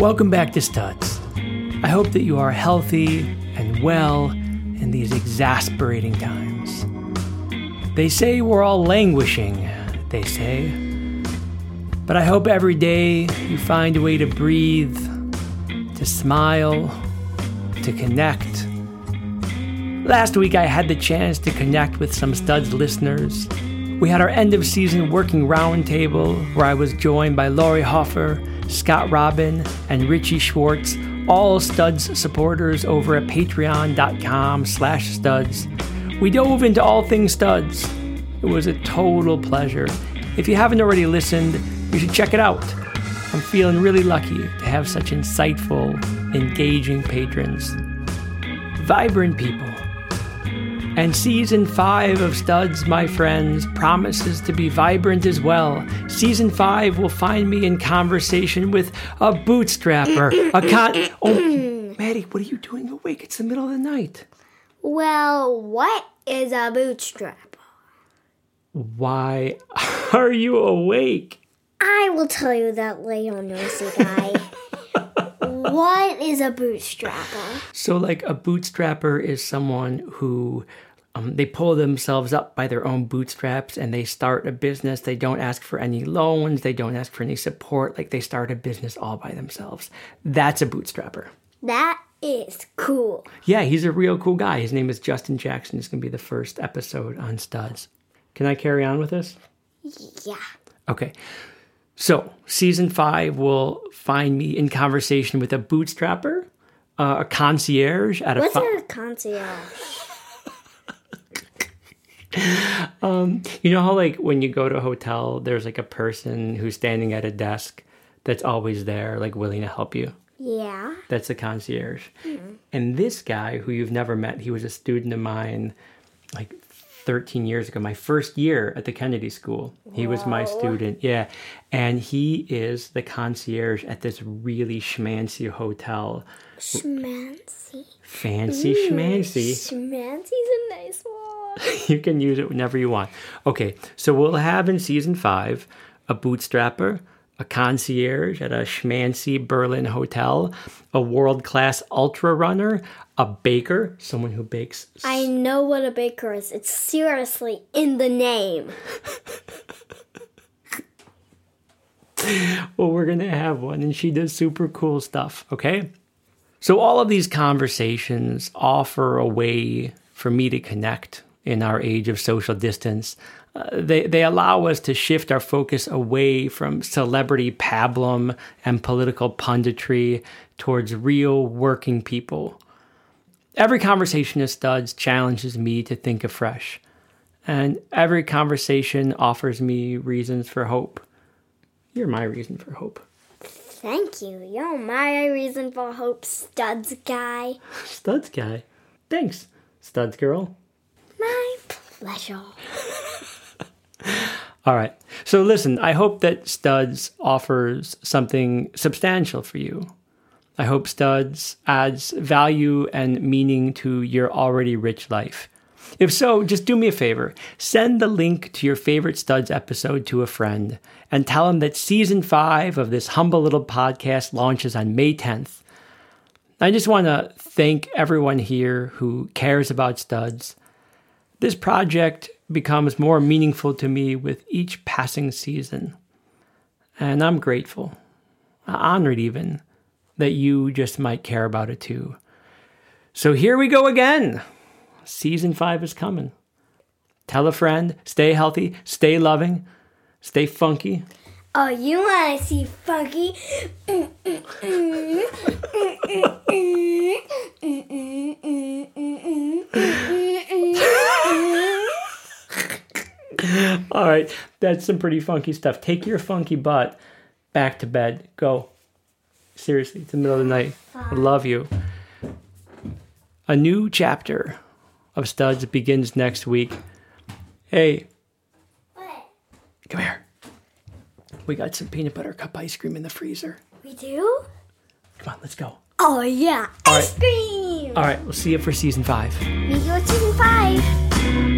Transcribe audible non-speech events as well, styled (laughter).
Welcome back to Studs. I hope that you are healthy and well in these exasperating times. They say we're all languishing, they say. But I hope every day you find a way to breathe, to smile, to connect. Last week I had the chance to connect with some Studs listeners. We had our end of season working roundtable where I was joined by Laurie Hoffer, Scott Robin, and Richie Schwartz, all Studs supporters over at patreon.com slash studs. We dove into all things studs. It was a total pleasure. If you haven't already listened, you should check it out. I'm feeling really lucky to have such insightful, engaging patrons. Vibrant people. And season five of Studs, my friends, promises to be vibrant as well. Season five will find me in conversation with a bootstrapper, a con. (clears throat) Oh, Maddie, what are you doing awake? It's the middle of the night. Well, what is a bootstrap? Why (laughs) are you awake? I will tell you that later, noisy guy. (laughs) (laughs) what is a bootstrapper? So, like, a bootstrapper is someone who um, they pull themselves up by their own bootstraps and they start a business. They don't ask for any loans, they don't ask for any support. Like, they start a business all by themselves. That's a bootstrapper. That is cool. Yeah, he's a real cool guy. His name is Justin Jackson. It's going to be the first episode on Studs. Can I carry on with this? Yeah. Okay. So, season five will find me in conversation with a bootstrapper, uh, a concierge at a. What's fi- a concierge? (laughs) You know how, like, when you go to a hotel, there's like a person who's standing at a desk that's always there, like, willing to help you? Yeah. That's a concierge. And this guy, who you've never met, he was a student of mine like 13 years ago, my first year at the Kennedy School. He was my student. Yeah. And he is the concierge at this really schmancy hotel. Schmancy. Fancy schmancy. Schmancy's a nice one. (laughs) you can use it whenever you want. Okay, so we'll have in season five a bootstrapper, a concierge at a schmancy Berlin hotel, a world class ultra runner, a baker, someone who bakes. I know what a baker is. It's seriously in the name. (laughs) Well, we're going to have one, and she does super cool stuff, okay? So, all of these conversations offer a way for me to connect in our age of social distance. Uh, they, they allow us to shift our focus away from celebrity pablum and political punditry towards real working people. Every conversation of studs challenges me to think afresh, and every conversation offers me reasons for hope. You're my reason for hope. Thank you. You're my reason for hope, studs guy. (laughs) Studs guy. Thanks, studs girl. Pleasure. (laughs) All right. So listen, I hope that Studs offers something substantial for you. I hope Studs adds value and meaning to your already rich life. If so, just do me a favor. Send the link to your favorite Studs episode to a friend and tell them that season five of this humble little podcast launches on May 10th. I just want to thank everyone here who cares about Studs. This project becomes more meaningful to me with each passing season. And I'm grateful, uh, honored even, that you just might care about it too. So here we go again. Season five is coming. Tell a friend, stay healthy, stay loving, stay funky. Oh, you want to see Funky? All right, that's some pretty funky stuff. Take your funky butt back to bed. Go. Seriously, it's the middle of the night. I love you. A new chapter of Studs begins next week. Hey, come here. We got some peanut butter cup ice cream in the freezer. We do? Come on, let's go. Oh, yeah. All Ice cream! All right, we'll see you for season five. Meet you at season five.